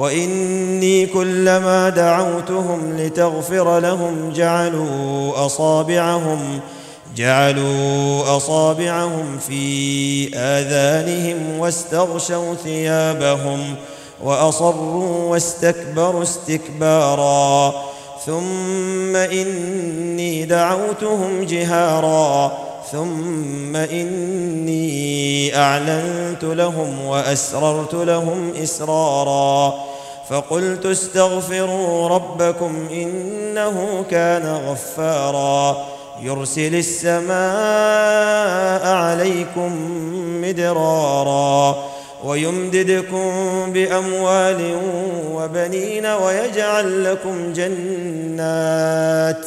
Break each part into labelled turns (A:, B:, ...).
A: وإني كلما دعوتهم لتغفر لهم جعلوا أصابعهم جعلوا أصابعهم في آذانهم واستغشوا ثيابهم وأصروا واستكبروا استكبارا. ثم إني دعوتهم جهارا. ثم إني أعلنت لهم وأسررت لهم إسرارا فقلت استغفروا ربكم إنه كان غفارا يرسل السماء عليكم مدرارا ويمددكم بأموال وبنين ويجعل لكم جنات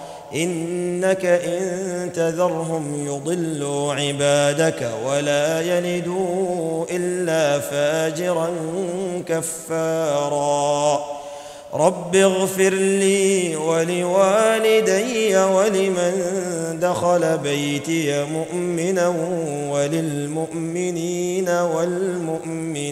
A: إنك إن تذرهم يضلوا عبادك ولا يلدوا إلا فاجرا كفارا. رب اغفر لي ولوالدي ولمن دخل بيتي مؤمنا وللمؤمنين والمؤمنات.